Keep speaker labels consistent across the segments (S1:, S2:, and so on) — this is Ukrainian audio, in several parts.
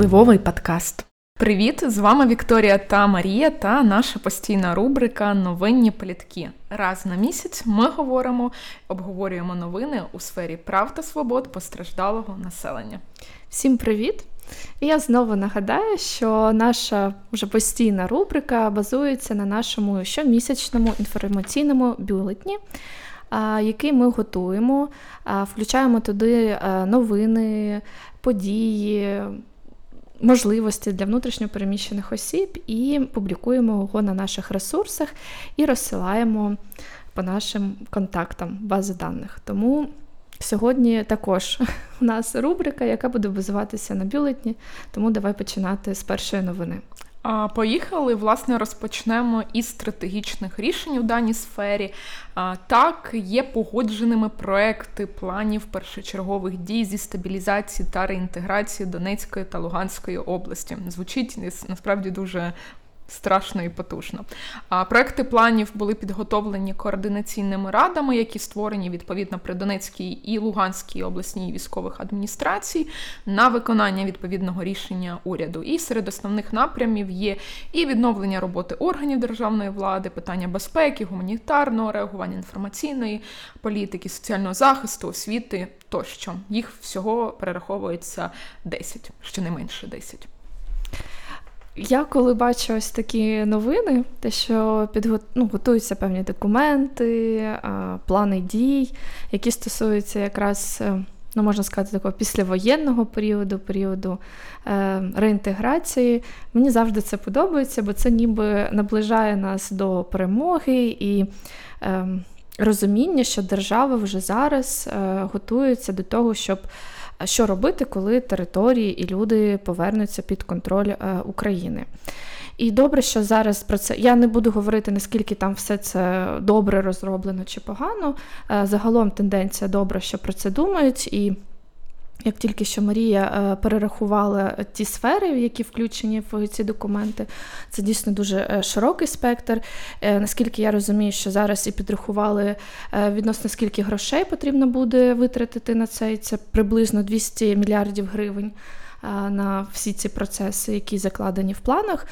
S1: Впливовий подкаст. Привіт! З вами Вікторія та Марія та наша постійна рубрика Новинні плітки. Раз на місяць ми говоримо, обговорюємо новини у сфері прав та свобод постраждалого населення.
S2: Всім привіт! Я знову нагадаю, що наша вже постійна рубрика базується на нашому щомісячному інформаційному бюлетні, який ми готуємо, включаємо туди новини, події. Можливості для внутрішньопереміщених осіб і публікуємо його на наших ресурсах і розсилаємо по нашим контактам бази даних. Тому Сьогодні також у нас рубрика, яка буде базуватися на бюлетні, тому давай починати з першої новини.
S1: Поїхали, власне, розпочнемо із стратегічних рішень у даній сфері. Так, є погодженими проекти планів першочергових дій зі стабілізації та реінтеграції Донецької та Луганської області. Звучить насправді дуже страшно і потужно. А проекти планів були підготовлені координаційними радами, які створені відповідно при Донецькій і Луганській обласній військових адміністрацій на виконання відповідного рішення уряду. І серед основних напрямів є і відновлення роботи органів державної влади, питання безпеки, гуманітарного реагування інформаційної політики, соціального захисту, освіти тощо. Їх всього перераховується 10, щонайменше 10.
S2: Я коли бачу ось такі новини, те, що підго... ну, готуються певні документи, плани дій, які стосуються якраз, е, ну можна сказати, такого післявоєнного періоду, періоду е, реінтеграції, мені завжди це подобається, бо це ніби наближає нас до перемоги і е, розуміння, що держава вже зараз е, готується до того, щоб що робити, коли території і люди повернуться під контроль е, України. І добре, що зараз про це я не буду говорити, наскільки там все це добре розроблено чи погано. Е, загалом тенденція добра, що про це думають. і як тільки що Марія е, перерахувала ті сфери, які включені в ці документи, це дійсно дуже е, широкий спектр. Е, наскільки я розумію, що зараз і підрахували відносно скільки грошей потрібно буде витратити на це, це приблизно 200 мільярдів гривень на всі ці процеси, які закладені в планах.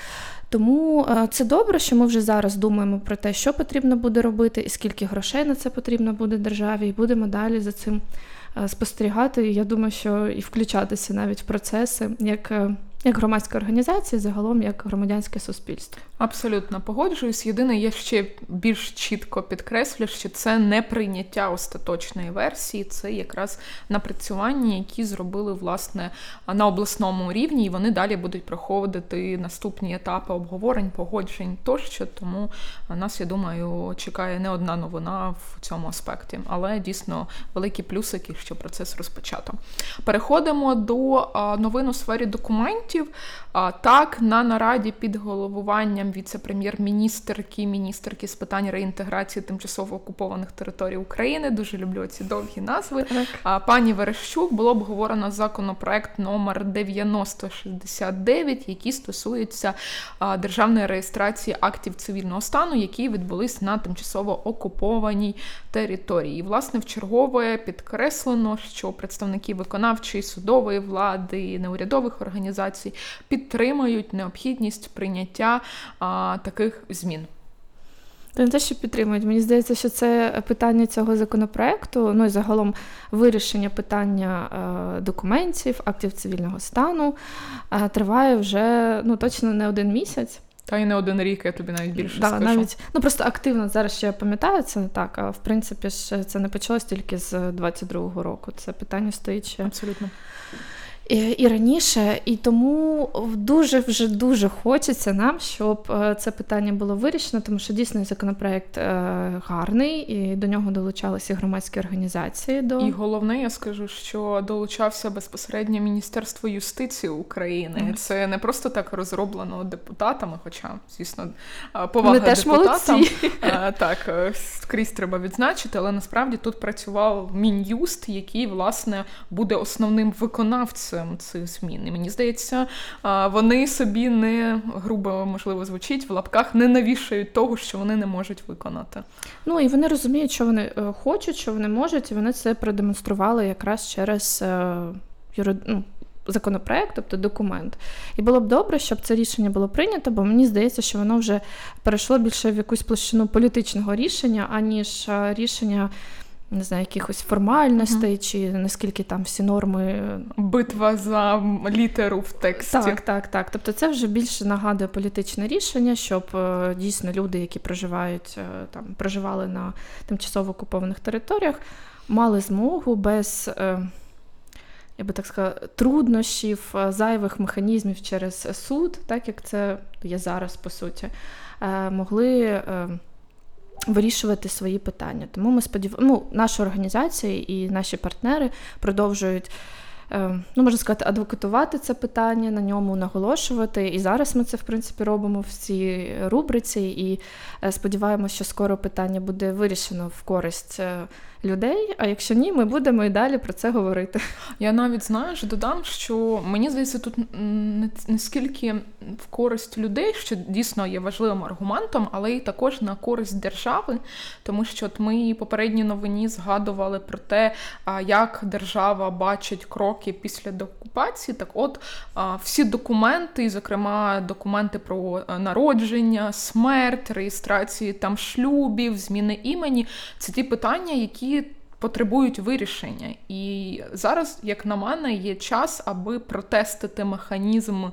S2: Тому це добре, що ми вже зараз думаємо про те, що потрібно буде робити, і скільки грошей на це потрібно буде державі, і будемо далі за цим. Е, спостерігати. Я думаю, що і включатися навіть в процеси як е, як громадська організація, загалом як громадянське суспільство.
S1: Абсолютно погоджуюсь. Єдине, я ще більш чітко підкреслю, що це не прийняття остаточної версії, це якраз напрацювання, які зробили власне на обласному рівні, і вони далі будуть проходити наступні етапи обговорень, погоджень тощо. Тому нас, я думаю, чекає не одна новина в цьому аспекті, але дійсно великі плюсики, що процес розпочато. Переходимо до новин у сфері документів. Так, на нараді під головуванням віце-прем'єр-міністерки, міністерки з питань реінтеграції тимчасово окупованих територій України. Дуже люблю ці довгі назви. Так. Пані Верещук було обговорено законопроект номер 9069, який стосується державної реєстрації актів цивільного стану, які відбулись на тимчасово окупованій території. І, власне, в чергове підкреслено, що представники виконавчої судової влади, неурядових організацій організацій підтримують необхідність прийняття а, таких змін.
S2: Та не те, що підтримують. Мені здається, що це питання цього законопроекту, ну і загалом вирішення питання е, документів, актів цивільного стану е, триває вже ну, точно не один місяць.
S1: Та й не один рік, я тобі навіть більше да, скажу. Навіть,
S2: ну просто активно зараз ще я пам'ятаю це так, а в принципі ж це не почалось тільки з 22-го року. Це питання стоїть ще.
S1: Абсолютно
S2: і раніше, і тому дуже вже дуже хочеться нам, щоб е, це питання було вирішено, тому що дійсно законопроект е, гарний, і до нього долучалися громадські організації. До
S1: і головне, я скажу, що долучався безпосередньо Міністерство юстиції України. Mm. Це не просто так розроблено депутатами, хоча, звісно, е, повага Вони теж депутатам молодці. так скрізь треба відзначити, але насправді тут працював мін'юст, який власне буде основним виконавцем цих змін. І мені здається, вони собі не грубо можливо звучить в лапках, не навішають того, що вони не можуть виконати.
S2: Ну і вони розуміють, що вони е, хочуть, що вони можуть, і вони це продемонстрували якраз через е, ну, законопроект, тобто документ. І було б добре, щоб це рішення було прийнято, бо мені здається, що воно вже перейшло більше в якусь площину політичного рішення, аніж рішення не знаю, якихось формальностей, uh чи наскільки там всі норми.
S1: Битва за літеру в тексті.
S2: Так, так, так. Тобто це вже більше нагадує політичне рішення, щоб е, дійсно люди, які проживають е, там, проживали на тимчасово окупованих територіях, мали змогу без. Е, я би так сказала, труднощів, зайвих механізмів через суд, так як це є зараз по суті, могли вирішувати свої питання. Тому ми сподіваємо ну, наша організація і наші партнери продовжують. Е, ну, можна сказати, адвокатувати це питання, на ньому наголошувати. І зараз ми це, в принципі, робимо в цій рубриці, і е, сподіваємося, що скоро питання буде вирішено в користь е, людей. А якщо ні, ми будемо і далі про це говорити.
S1: Я навіть знаєш, додам, що мені здається, тут не скільки в користь людей, що дійсно є важливим аргументом, але й також на користь держави, тому що от ми попередній новині згадували про те, як держава бачить кроки після деокупації. Так, от всі документи, зокрема документи про е, народження, смерть, реєстрації там шлюбів, зміни імені, це ті питання, які потребують вирішення. І зараз, як на мене, є час, аби протестити механізм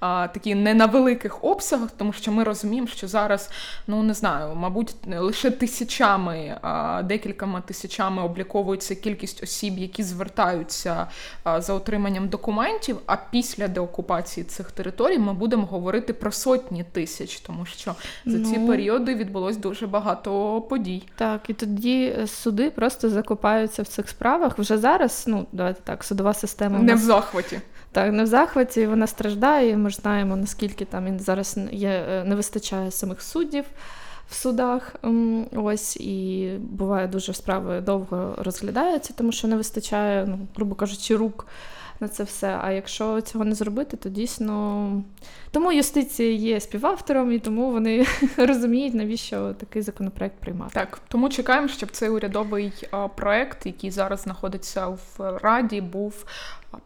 S1: а, такий не на великих обсягах, тому що ми розуміємо, що зараз, ну не знаю, мабуть, лише тисячами, а, декількома тисячами обліковується кількість осіб, які звертаються а, за отриманням документів. А після деокупації цих територій ми будемо говорити про сотні тисяч, тому що за ці ну, періоди відбулось дуже багато подій.
S2: Так, і тоді суди просто закон копаються в цих справах. Вже зараз, ну давайте так, судова система
S1: не в захваті.
S2: Так, не в захваті, вона страждає. Ми ж знаємо, наскільки там зараз є, е, не вистачає самих суддів в судах. Ось і буває дуже справи довго розглядаються, тому що не вистачає, ну, грубо кажучи, рук на це все. А якщо цього не зробити, то дійсно тому юстиція є співавтором, і тому вони розуміють, навіщо такий законопроект приймати.
S1: Так, тому чекаємо, щоб цей урядовий проект, який зараз знаходиться в раді, був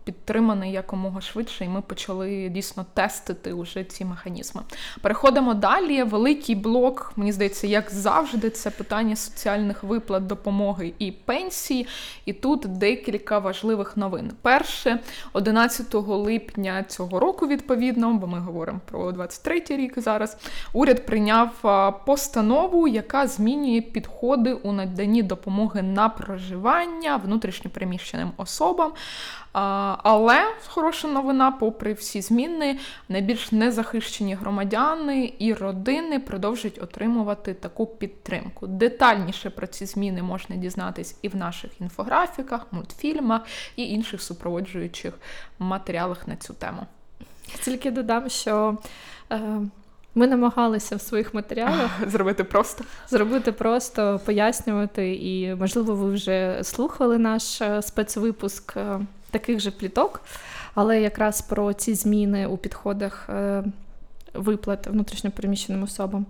S1: підтриманий якомога швидше, і ми почали дійсно тестити уже ці механізми. Переходимо далі. Великий блок, мені здається, як завжди, це питання соціальних виплат, допомоги і пенсії. І тут декілька важливих новин. Перше, 11 липня цього року, відповідно, бо ми говоримо про 23 рік зараз. Уряд прийняв постанову, яка змінює підходи у наданні допомоги на проживання внутрішньопереміщеним особам. Але хороша новина, попри всі зміни, найбільш незахищені громадяни і родини продовжують отримувати таку підтримку. Детальніше про ці зміни можна дізнатись і в наших інфографіках, мультфільмах і інших супроводжуючих матеріалах на цю тему.
S2: Тільки додам, що. Е... Ми намагалися в своїх матеріалах
S1: зробити просто
S2: зробити просто, пояснювати, і можливо, ви вже слухали наш е, спецвипуск е, таких же пліток, але якраз про ці зміни у підходах е, виплат внутрішньопереміщеним особам.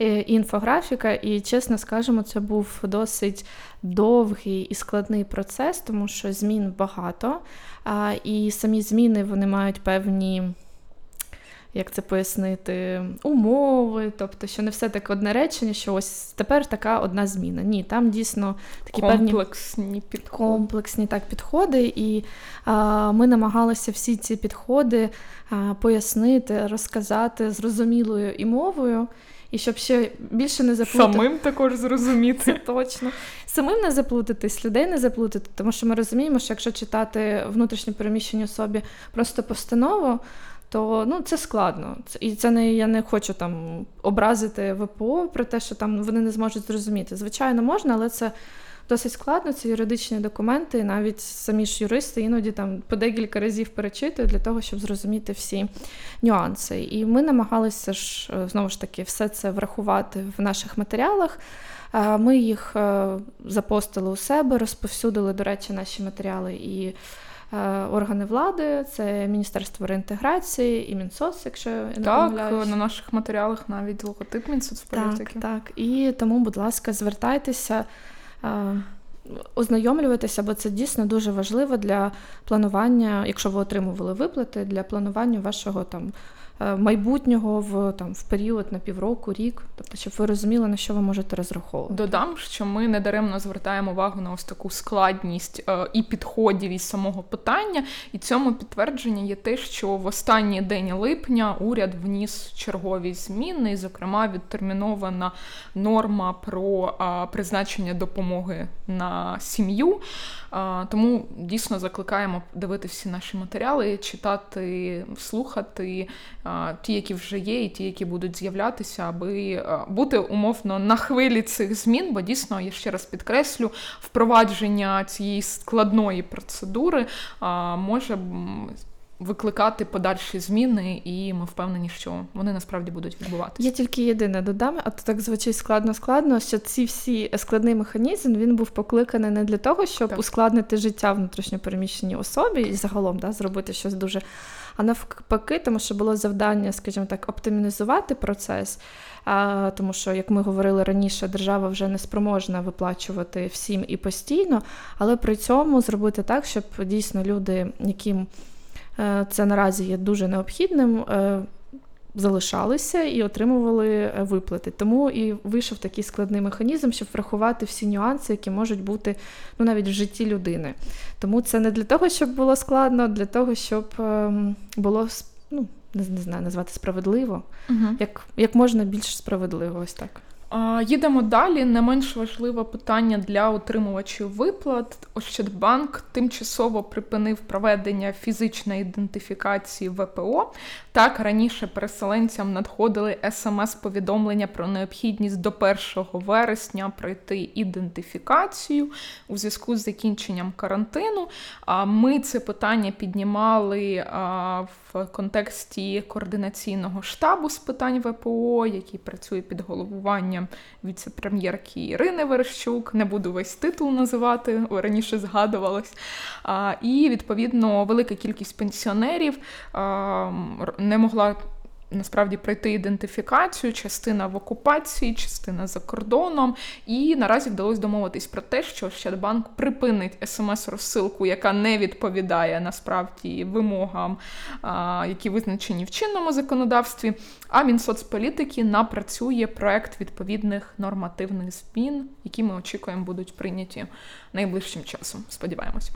S2: Е, інфографіка, і чесно скажемо, це був досить довгий і складний процес, тому що змін багато, і самі зміни вони мають певні як це пояснити, умови, тобто, що не все таке одне речення, що ось тепер така одна зміна. Ні, там дійсно такі
S1: комплексні
S2: певні
S1: підходи.
S2: комплексні так підходи, і а, ми намагалися всі ці підходи а, пояснити, розказати зрозумілою і мовою. І щоб ще більше не заплутати.
S1: Самим також зрозуміти. Це
S2: точно. Самим не заплутатись, людей не заплутати, тому що ми розуміємо, що якщо читати внутрішньо переміщеній особі просто постанову, то ну, це складно. І це не я не хочу там образити ВПО про те, що там вони не зможуть зрозуміти. Звичайно, можна, але це досить складно. Це юридичні документи, і навіть самі ж юристи іноді там по декілька разів перечитують для того, щоб зрозуміти всі нюанси. І ми намагалися ж е, знову ж таки все це врахувати в наших матеріалах. Ми їх е, запостили у себе, розповсюдили, до речі, наші матеріали і. Е, органи влади, це Міністерство реінтеграції і Мінсоц, якщо я не
S1: так,
S2: помиляюсь.
S1: на наших матеріалах навіть логотип Мінсоцполітики.
S2: Так, так. І тому, будь ласка, звертайтеся. Е, ознайомлюватися, бо це дійсно дуже важливо для планування, якщо ви отримували виплати, для планування вашого там майбутнього в там в період на півроку, рік, тобто, щоб ви розуміли, на що ви можете розраховувати.
S1: Додам, що ми недаремно звертаємо увагу на ось таку складність е, і підходів із самого питання, і цьому підтвердження є те, що в останній день липня уряд вніс чергові зміни, і, зокрема, відтермінована норма про е, призначення допомоги на сім'ю. Тому дійсно закликаємо дивитися всі наші матеріали, читати, слухати ті, які вже є, і ті, які будуть з'являтися, аби бути умовно на хвилі цих змін, бо дійсно я ще раз підкреслю, впровадження цієї складної процедури може викликати подальші зміни, і ми впевнені, що вони насправді будуть відбуватися.
S2: Я тільки єдине додам, а то так звучить складно-складно, що ці всі складний механізм він був покликаний не для того, щоб так. ускладнити життя внутрішньопереміщеній особі і загалом да, зробити щось дуже. А навпаки, тому що було завдання, скажімо так, оптимізувати процес. Тому що, як ми говорили раніше, держава вже не спроможна виплачувати всім і постійно, але при цьому зробити так, щоб дійсно люди, яким Е, це наразі є дуже необхідним. Залишалися і отримували е, виплати. Тому і вийшов такий складний механізм, щоб врахувати всі нюанси, які можуть бути ну, навіть в житті людини. Тому це не для того, щоб було складно, а для того, щоб ем, було ну, не знаю, назвати справедливо, угу. як, як можна більш справедливо, ось так.
S1: Їдемо далі. Не менш важливе питання для отримувачів виплат. Ощадбанк тимчасово припинив проведення фізичної ідентифікації ВПО. Так раніше переселенцям надходили смс-повідомлення про необхідність до 1 вересня пройти ідентифікацію у зв'язку з закінченням карантину. Ми це питання піднімали в контексті координаційного штабу з питань ВПО, який працює під головуванням віце-прем'єрки Ірини Верещук, не буду весь титул називати, раніше згадувалось. І відповідно велика кількість пенсіонерів не могла насправді пройти ідентифікацію, частина в окупації, частина за кордоном. І наразі вдалося домовитись про те, що Щадбанк припинить смс-розсилку, яка не відповідає насправді вимогам, які визначені в чинному законодавстві. А Мінсоцполітики напрацює проект відповідних нормативних змін, які ми очікуємо будуть прийняті найближчим часом. Сподіваємось.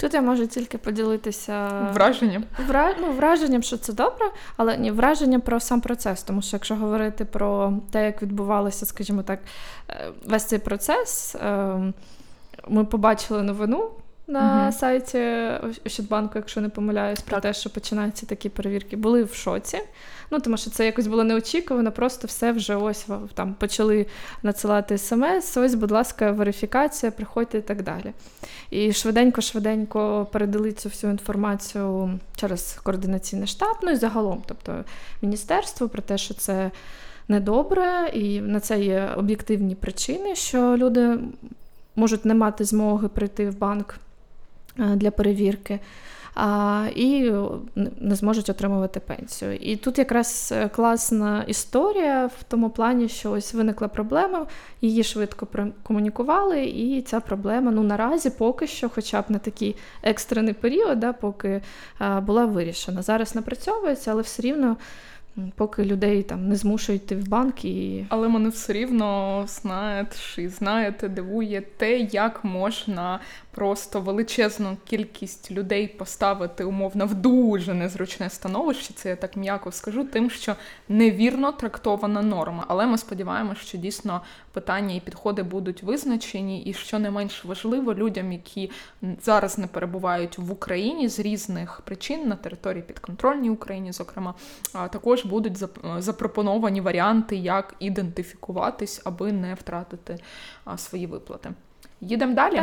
S2: Тут я можу тільки поділитися
S1: враженням.
S2: Вра... Ну, враженням, що це добре, але ні, враженням про сам процес. Тому що якщо говорити про те, як відбувалося, скажімо так, е, весь цей процес, ем, ми побачили новину на угу. сайті Ощадбанку, якщо не помиляюсь, про так. те, що починаються такі перевірки, були в шоці. Ну тому що це якось було неочікувано, просто все вже ось там почали надсилати смс. Ось, будь ласка, верифікація, приходьте і так далі. І швиденько-швиденько передали цю всю інформацію через координаційний штаб, ну і загалом, тобто міністерство про те, що це недобре, і на це є об'єктивні причини, що люди можуть не мати змоги прийти в банк для перевірки і не зможуть отримувати пенсію. І тут якраз е, класна історія в тому плані, що ось виникла проблема, її швидко комунікували, і ця проблема ну наразі поки що, хоча б на такий екстрений період, да, поки була вирішена. Зараз напрацьовується, але все рівно. Поки людей там не змушують йти в банк і.
S1: Але мене все рівно знаєте, знаєте, дивує те, як можна просто величезну кількість людей поставити умовно в дуже незручне становище. Це я так м'яко скажу, тим, що невірно трактована норма. Але ми сподіваємося, що дійсно питання і підходи будуть визначені, і що не менш важливо людям, які зараз не перебувають в Україні з різних причин на території підконтрольній Україні, зокрема, також будуть запропоновані варіанти, як ідентифікуватись, аби не втратити свої виплати. Їдемо далі.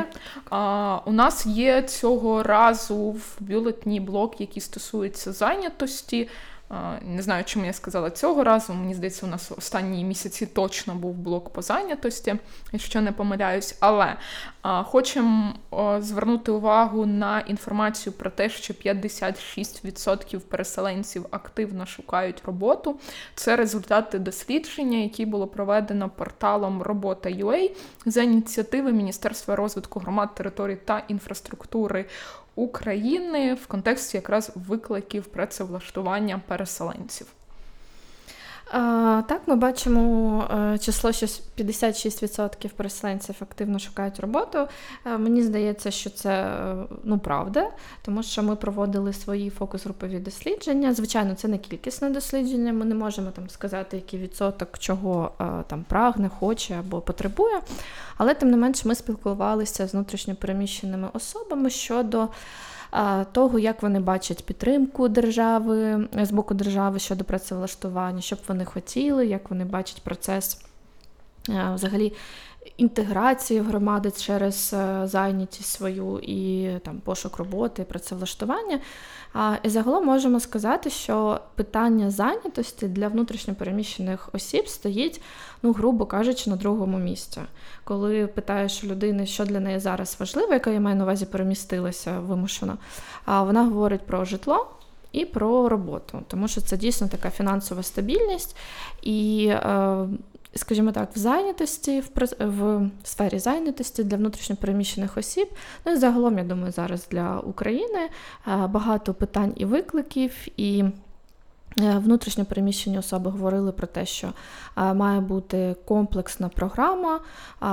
S1: А, У нас є цього разу в бюлетні блок, який стосується зайнятості. Не знаю, чому я сказала цього разу. Мені здається, у нас останні місяці точно був блок по зайнятості, якщо не помиляюсь. Але хочемо звернути увагу на інформацію про те, що 56% переселенців активно шукають роботу. Це результати дослідження, які було проведено порталом Робота.ua за ініціативи Міністерства розвитку громад, територій та інфраструктури України в контексті якраз викликів працевлаштування переселенців.
S2: Так, ми бачимо е, число, що 56% переселенців активно шукають роботу. Е, мені здається, що це е, ну, правда, тому що ми проводили свої фокус-групові дослідження. Звичайно, це не кількісне дослідження. Ми не можемо там сказати, який відсоток чого там прагне, хоче або потребує. Але тим не менш ми спілкувалися з внутрішньопереміщеними особами щодо того, як вони бачать підтримку держави з боку держави щодо працевлаштування, що б вони хотіли, як вони бачать процес взагалі. Інтеграції громади через е, зайнятість свою і там пошук роботи, працевлаштування. І загалом можемо сказати, що питання зайнятості для внутрішньопереміщених осіб стоїть, ну, грубо кажучи, на другому місці. Коли питаєш людини, що для неї зараз важливо, яка я маю на увазі перемістилася вимушено, вона говорить про житло. І про роботу, тому що це дійсно така фінансова стабільність, і е, скажімо так, в зайнятості, в в сфері зайнятості для внутрішньопереміщених осіб. Ну і загалом, я думаю, зараз для України е, багато питань і викликів, і е, внутрішньо переміщені особи говорили про те, що е, має бути комплексна програма,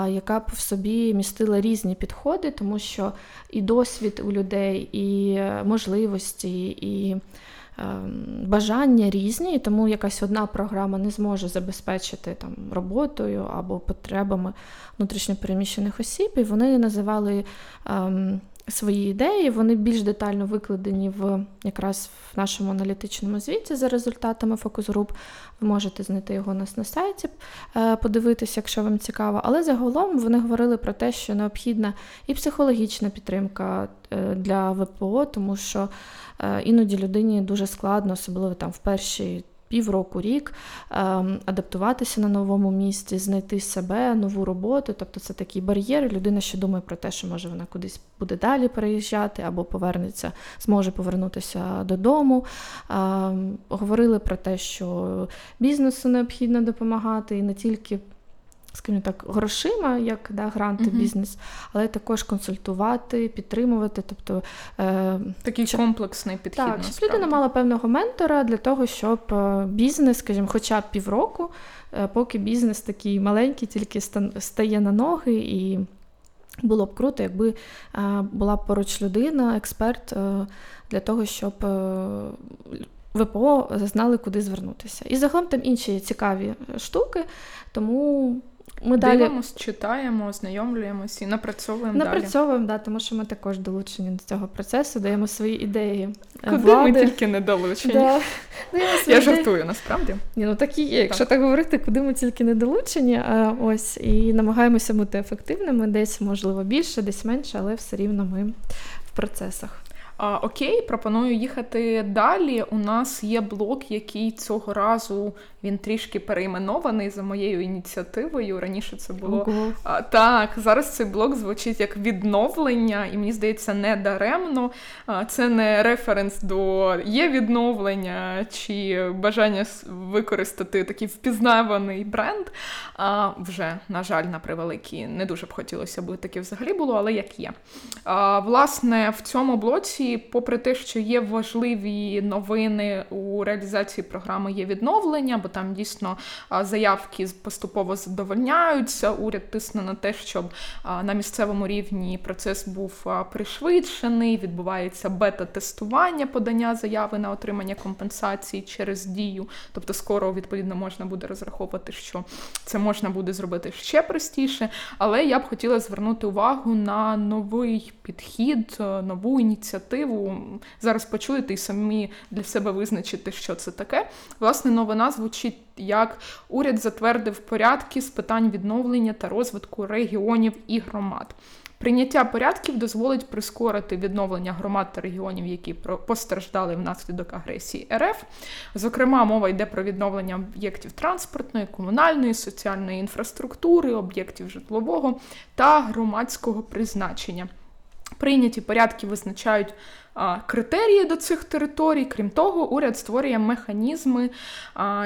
S2: яка б в собі містила різні підходи, тому що і досвід у людей, і можливості, і бажання різні, і тому якась одна програма не зможе забезпечити там роботою або потребами внутрішньопереміщених осіб. І вони називали ем, свої ідеї, вони більш детально викладені в якраз в нашому аналітичному звіті за результатами фокус-груп. Ви можете знайти його у нас на сайті, е, подивитися, якщо вам цікаво. Але загалом вони говорили про те, що необхідна і психологічна підтримка е, для ВПО, тому що е, іноді людині дуже складно, особливо там в перші півроку, рік ем, адаптуватися на новому місці, знайти себе, нову роботу. Тобто це такий бар'єр. Людина ще думає про те, що може вона кудись буде далі переїжджати, або повернеться, зможе повернутися додому. Ем, говорили про те, що бізнесу необхідно допомагати і не тільки скажімо так, грошима, як да, гранти, uh бізнес, але також консультувати, підтримувати. тобто
S1: е, Такий щоб, комплексний підхід.
S2: Так, щоб людина мала певного ментора для того, щоб е, бізнес, скажімо, хоча б півроку, е, поки бізнес такий маленький, тільки стає на ноги і. Було б круто, якби е, була поруч людина, експерт для того, щоб ВПО знали, куди звернутися. І загалом там інші цікаві штуки, тому
S1: ми Дивимось, далі... читаємо, ознайомлюємося і напрацьовуємо.
S2: Напрацьовуємо, да, тому що ми також долучені до цього процесу, даємо свої ідеї.
S1: Е, Куди влади. ми тільки не долучені. Да. Я жартую насправді.
S2: Ні, Ну так і є. Якщо так говорити, куди ми тільки не долучені, а ось і намагаємося бути ефективними, десь можливо більше, десь менше, але все рівно ми в процесах.
S1: А, Окей, пропоную їхати далі. У нас є блок, який цього разу він трішки перейменований за моєю ініціативою. Раніше це було а, так. Зараз цей блок звучить як відновлення, і мені здається, не даремно. А, Це не референс до є відновлення чи бажання використати такий впізнаваний бренд. А, Вже, на жаль, на превеликий, не дуже б хотілося б таке взагалі було, але як є. А, Власне, в цьому блоці, попри те, що є важливі новини у реалізації програми є відновлення, бо там дійсно заявки поступово задовольняються. Уряд тисне на те, щоб на місцевому рівні процес був пришвидшений. Відбувається бета-тестування подання заяви на отримання компенсації через дію. Тобто, скоро відповідно можна буде розраховувати, що це можна буде зробити ще простіше. Але я б хотіла звернути увагу на новий підхід, нову ініціативу. Зараз почуєте і самі для себе визначите, що це таке. Власне, новина звучить як уряд затвердив порядки з питань відновлення та розвитку регіонів і громад. Прийняття порядків дозволить прискорити відновлення громад та регіонів, які постраждали внаслідок агресії РФ. Зокрема, мова йде про відновлення об'єктів транспортної, комунальної, соціальної інфраструктури, об'єктів житлового та громадського призначення. Прийняті порядки визначають критерії до цих територій. Крім того, уряд створює механізми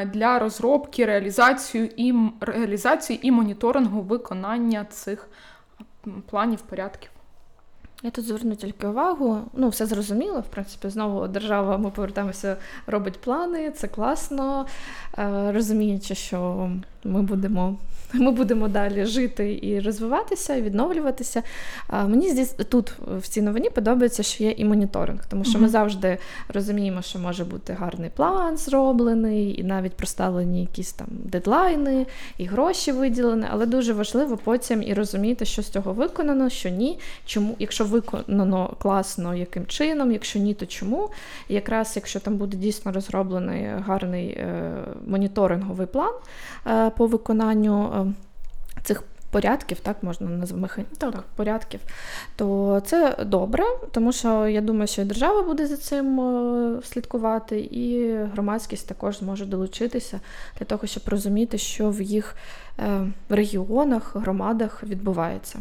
S1: для розробки, реалізації і реалізації і моніторингу виконання цих планів порядків.
S2: Я тут зверну тільки увагу. Ну, все зрозуміло. В принципі, знову держава, ми повертаємося, робить плани, це класно, е, розуміючи, що ми будемо ми будемо далі жити і розвиватися, і відновлюватися. Мені здесь, тут в цій новині подобається, що є і моніторинг, тому що ми завжди розуміємо, що може бути гарний план зроблений, і навіть проставлені якісь там дедлайни, і гроші виділені, але дуже важливо потім і розуміти, що з цього виконано, що ні. Чому, якщо виконано класно, яким чином, якщо ні, то чому? І якраз якщо там буде дійсно розроблений гарний е, моніторинговий план е, по виконанню цих порядків, так можна назвати так. так, порядків, то це добре, тому що я думаю, що і держава буде за цим слідкувати, і громадськість також зможе долучитися для того, щоб розуміти, що в їх е, регіонах, громадах відбувається.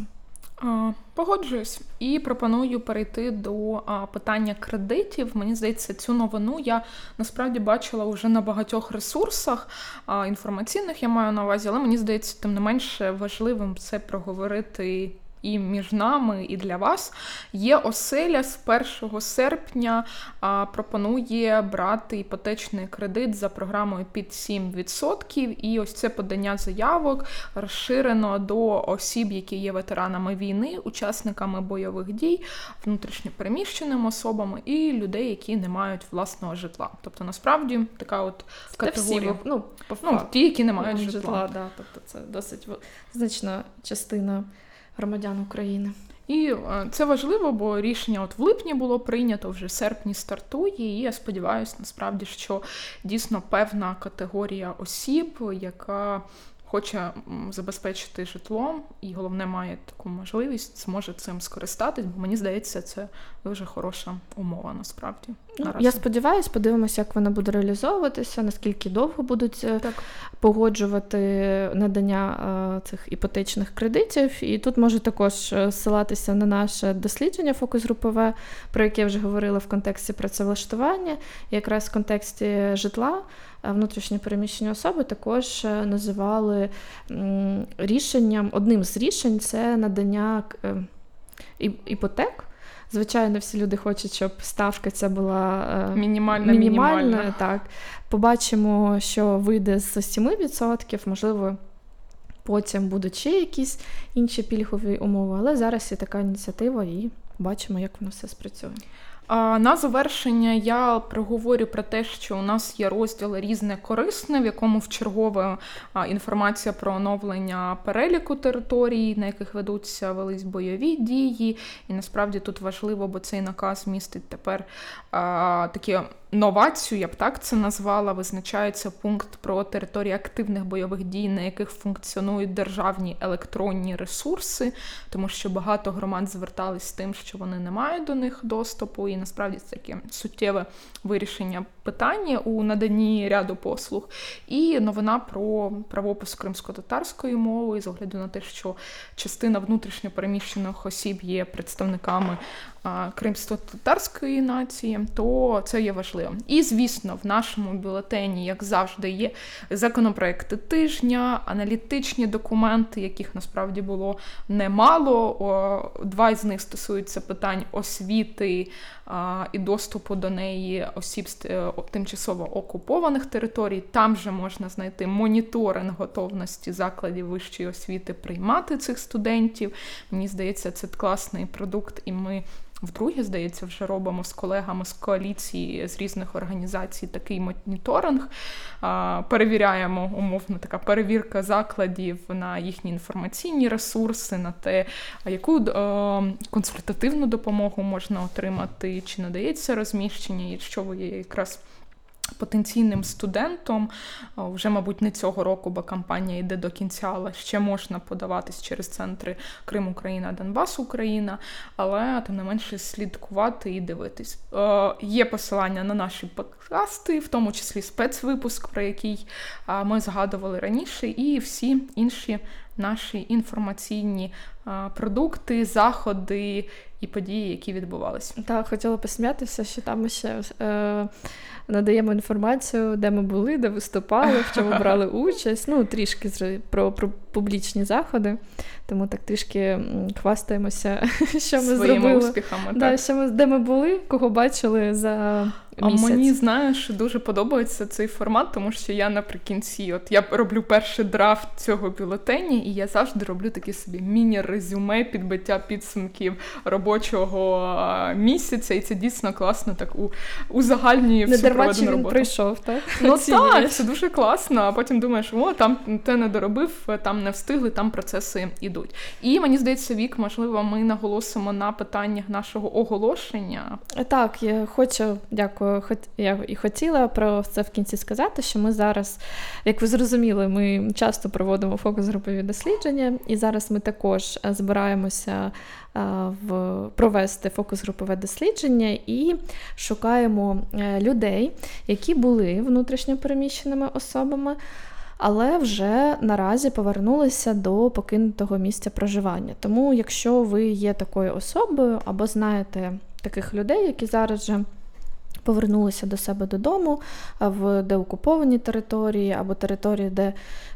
S1: Погоджуюсь і пропоную перейти до питання кредитів. Мені здається, цю новину я насправді бачила вже на багатьох ресурсах інформаційних, я маю на увазі, але мені здається, тим не менше важливим це проговорити і між нами, і для вас є оселя з 1 серпня. Пропонує брати іпотечний кредит за програмою під 7%. І ось це подання заявок розширено до осіб, які є ветеранами війни, учасниками бойових дій, внутрішньопереміщеними особами і людей, які не мають власного житла. Тобто, насправді така от категорія. Всі,
S2: ну, по
S1: ну, ті, які не мають житла.
S2: житла да, тобто це досить значна частина громадян України.
S1: І е, це важливо, бо рішення от в липні було прийнято, вже в серпні стартує. І я сподіваюся, насправді, що дійсно певна категорія осіб, яка хоче забезпечити житло, і головне має таку можливість, зможе цим скористатись, бо мені здається, це дуже хороша умова насправді.
S2: Ну, Я сподіваюся, подивимося, як вона буде реалізовуватися, наскільки довго будуть е, так. погоджувати надання е, цих іпотечних кредитів. І тут можу також е, ссилатися на наше дослідження фокус групове, про яке я вже говорила в контексті працевлаштування, якраз в контексті житла. Внутрішньо переміщені особи також називали рішенням, одним з рішень це надання іпотек. Звичайно, всі люди хочуть, щоб ставка ця була
S1: е, мінімальна. мінімальна, мінімальна.
S2: Так. Побачимо, що вийде з 7%, можливо, потім будуть ще якісь інші пільгові умови, але зараз є така ініціатива і бачимо, як воно все спрацює.
S1: На завершення я проговорю про те, що у нас є розділ різне корисне, в якому в чергове інформація про оновлення переліку територій, на яких ведуться велись бойові дії. І насправді тут важливо, бо цей наказ містить тепер такі новацію, я б так це назвала, визначається пункт про території активних бойових дій, на яких функціонують державні електронні ресурси, тому що багато громад звертались з тим, що вони не мають до них доступу, і насправді це таке суттєве вирішення питання у наданні ряду послуг. І новина про правопис кримсько-татарської мови, з огляду на те, що частина внутрішньо переміщених осіб є представниками кримсько-татарської нації, то це є важливо. І, звісно, в нашому бюлетені, як завжди, є законопроекти тижня, аналітичні документи, яких насправді було немало. Два з них стосуються питань освіти і доступу до неї осіб з е, тимчасово окупованих територій. Там же можна знайти моніторинг готовності закладів вищої освіти приймати цих студентів. Мені здається, це класний продукт, і ми. Вдруге, здається, вже робимо з колегами з коаліції з різних організацій такий моніторинг. Перевіряємо умовно така перевірка закладів на їхні інформаційні ресурси, на те, яку консультативну допомогу можна отримати, чи надається розміщення, і що ви якраз потенційним студентом. Вже, мабуть, не цього року, бо кампанія йде до кінця, але ще можна подаватись через центри Крим Україна, Донбас Україна, але тим не менше слідкувати і дивитись. Є посилання на наші подкасти, в тому числі спецвипуск, про який ми згадували раніше, і всі інші наші інформаційні продукти, заходи і події, які відбувалися.
S2: Так, хотіла посміятися, що там ще е, надаємо інформацію, де ми були, де виступали, в чому брали участь. Ну, трішки про, про публічні заходи. Тому так трішки хвастаємося, що ми
S1: Своїми
S2: зробили.
S1: успіхами.
S2: Да,
S1: так.
S2: що ми, Де ми були, кого бачили за
S1: а мені знаєш, дуже подобається цей формат, тому що я наприкінці, от я роблю перший драфт цього бюлетені, і я завжди роблю такі собі міні-резюме, підбиття підсумків робочого місяця, і це дійсно класно так у узагальнює всю проведену роботу.
S2: він прийшов, так?
S1: Ну так, це дуже класно. А потім думаєш, о, там те не доробив, там не встигли, там процеси йдуть. І мені здається, вік, можливо, ми наголосимо на питаннях нашого оголошення.
S2: Так, я хочу, дякую я і хотіла про це в кінці сказати, що ми зараз, як ви зрозуміли, ми часто проводимо фокус-групові дослідження, і зараз ми також е, збираємося е, в провести фокус-групове дослідження і шукаємо е, людей, які були внутрішньопереміщеними особами. Але вже наразі повернулися до покинутого місця проживання. Тому, якщо ви є такою особою або знаєте таких людей, які зараз вже повернулися до себе додому в деокуповані території або території, де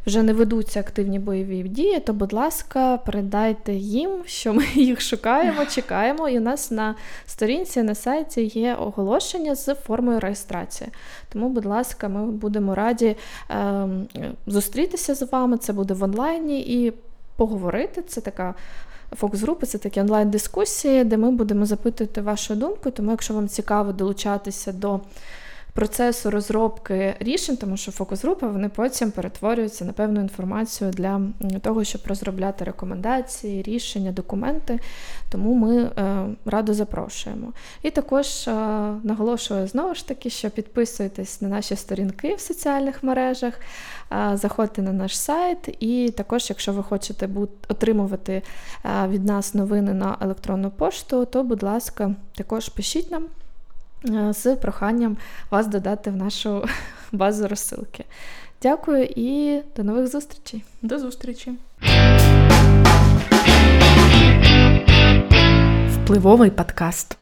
S2: вже не ведуться активні бойові дії, то, будь ласка, передайте їм, що ми їх шукаємо, чекаємо. І у нас на сторінці на сайті є оголошення з формою реєстрації. Тому, будь ласка, ми будемо раді е, зустрітися з вами. Це буде в онлайні і поговорити. Це така Фокус-групи це такі онлайн-дискусії, де ми будемо запитувати вашу думку. Тому, якщо вам цікаво долучатися до процесу розробки рішень, тому що фокус-групи вони потім перетворюються на певну інформацію для того, щоб розробляти рекомендації, рішення, документи. Тому ми е, радо запрошуємо. І також е, наголошую знову ж таки, що підписуйтесь на наші сторінки в соціальних мережах, заходьте на наш сайт, і також, якщо ви хочете отримувати від нас новини на електронну пошту, то, будь ласка, також пишіть нам. З проханням вас додати в нашу базу розсилки. Дякую і до нових зустрічей.
S1: До зустрічі.
S2: Впливовий подкаст.